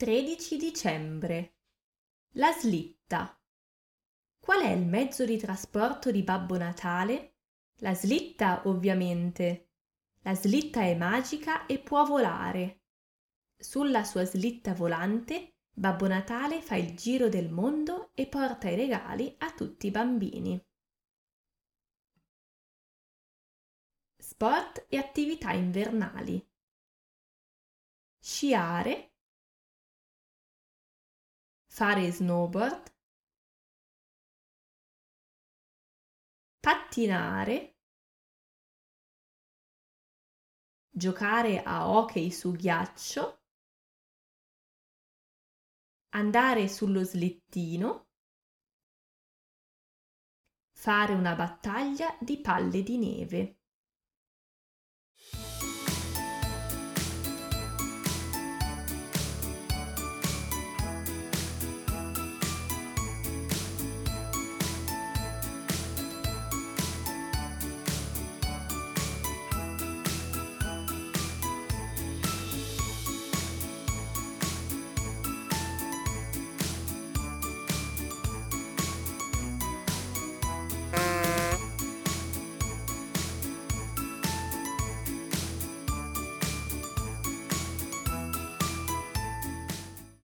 13 dicembre. La slitta. Qual è il mezzo di trasporto di Babbo Natale? La slitta, ovviamente. La slitta è magica e può volare. Sulla sua slitta volante Babbo Natale fa il giro del mondo e porta i regali a tutti i bambini. Sport e attività invernali. Sciare, fare snowboard, pattinare, giocare a hockey su ghiaccio, andare sullo slittino, fare una battaglia di palle di neve.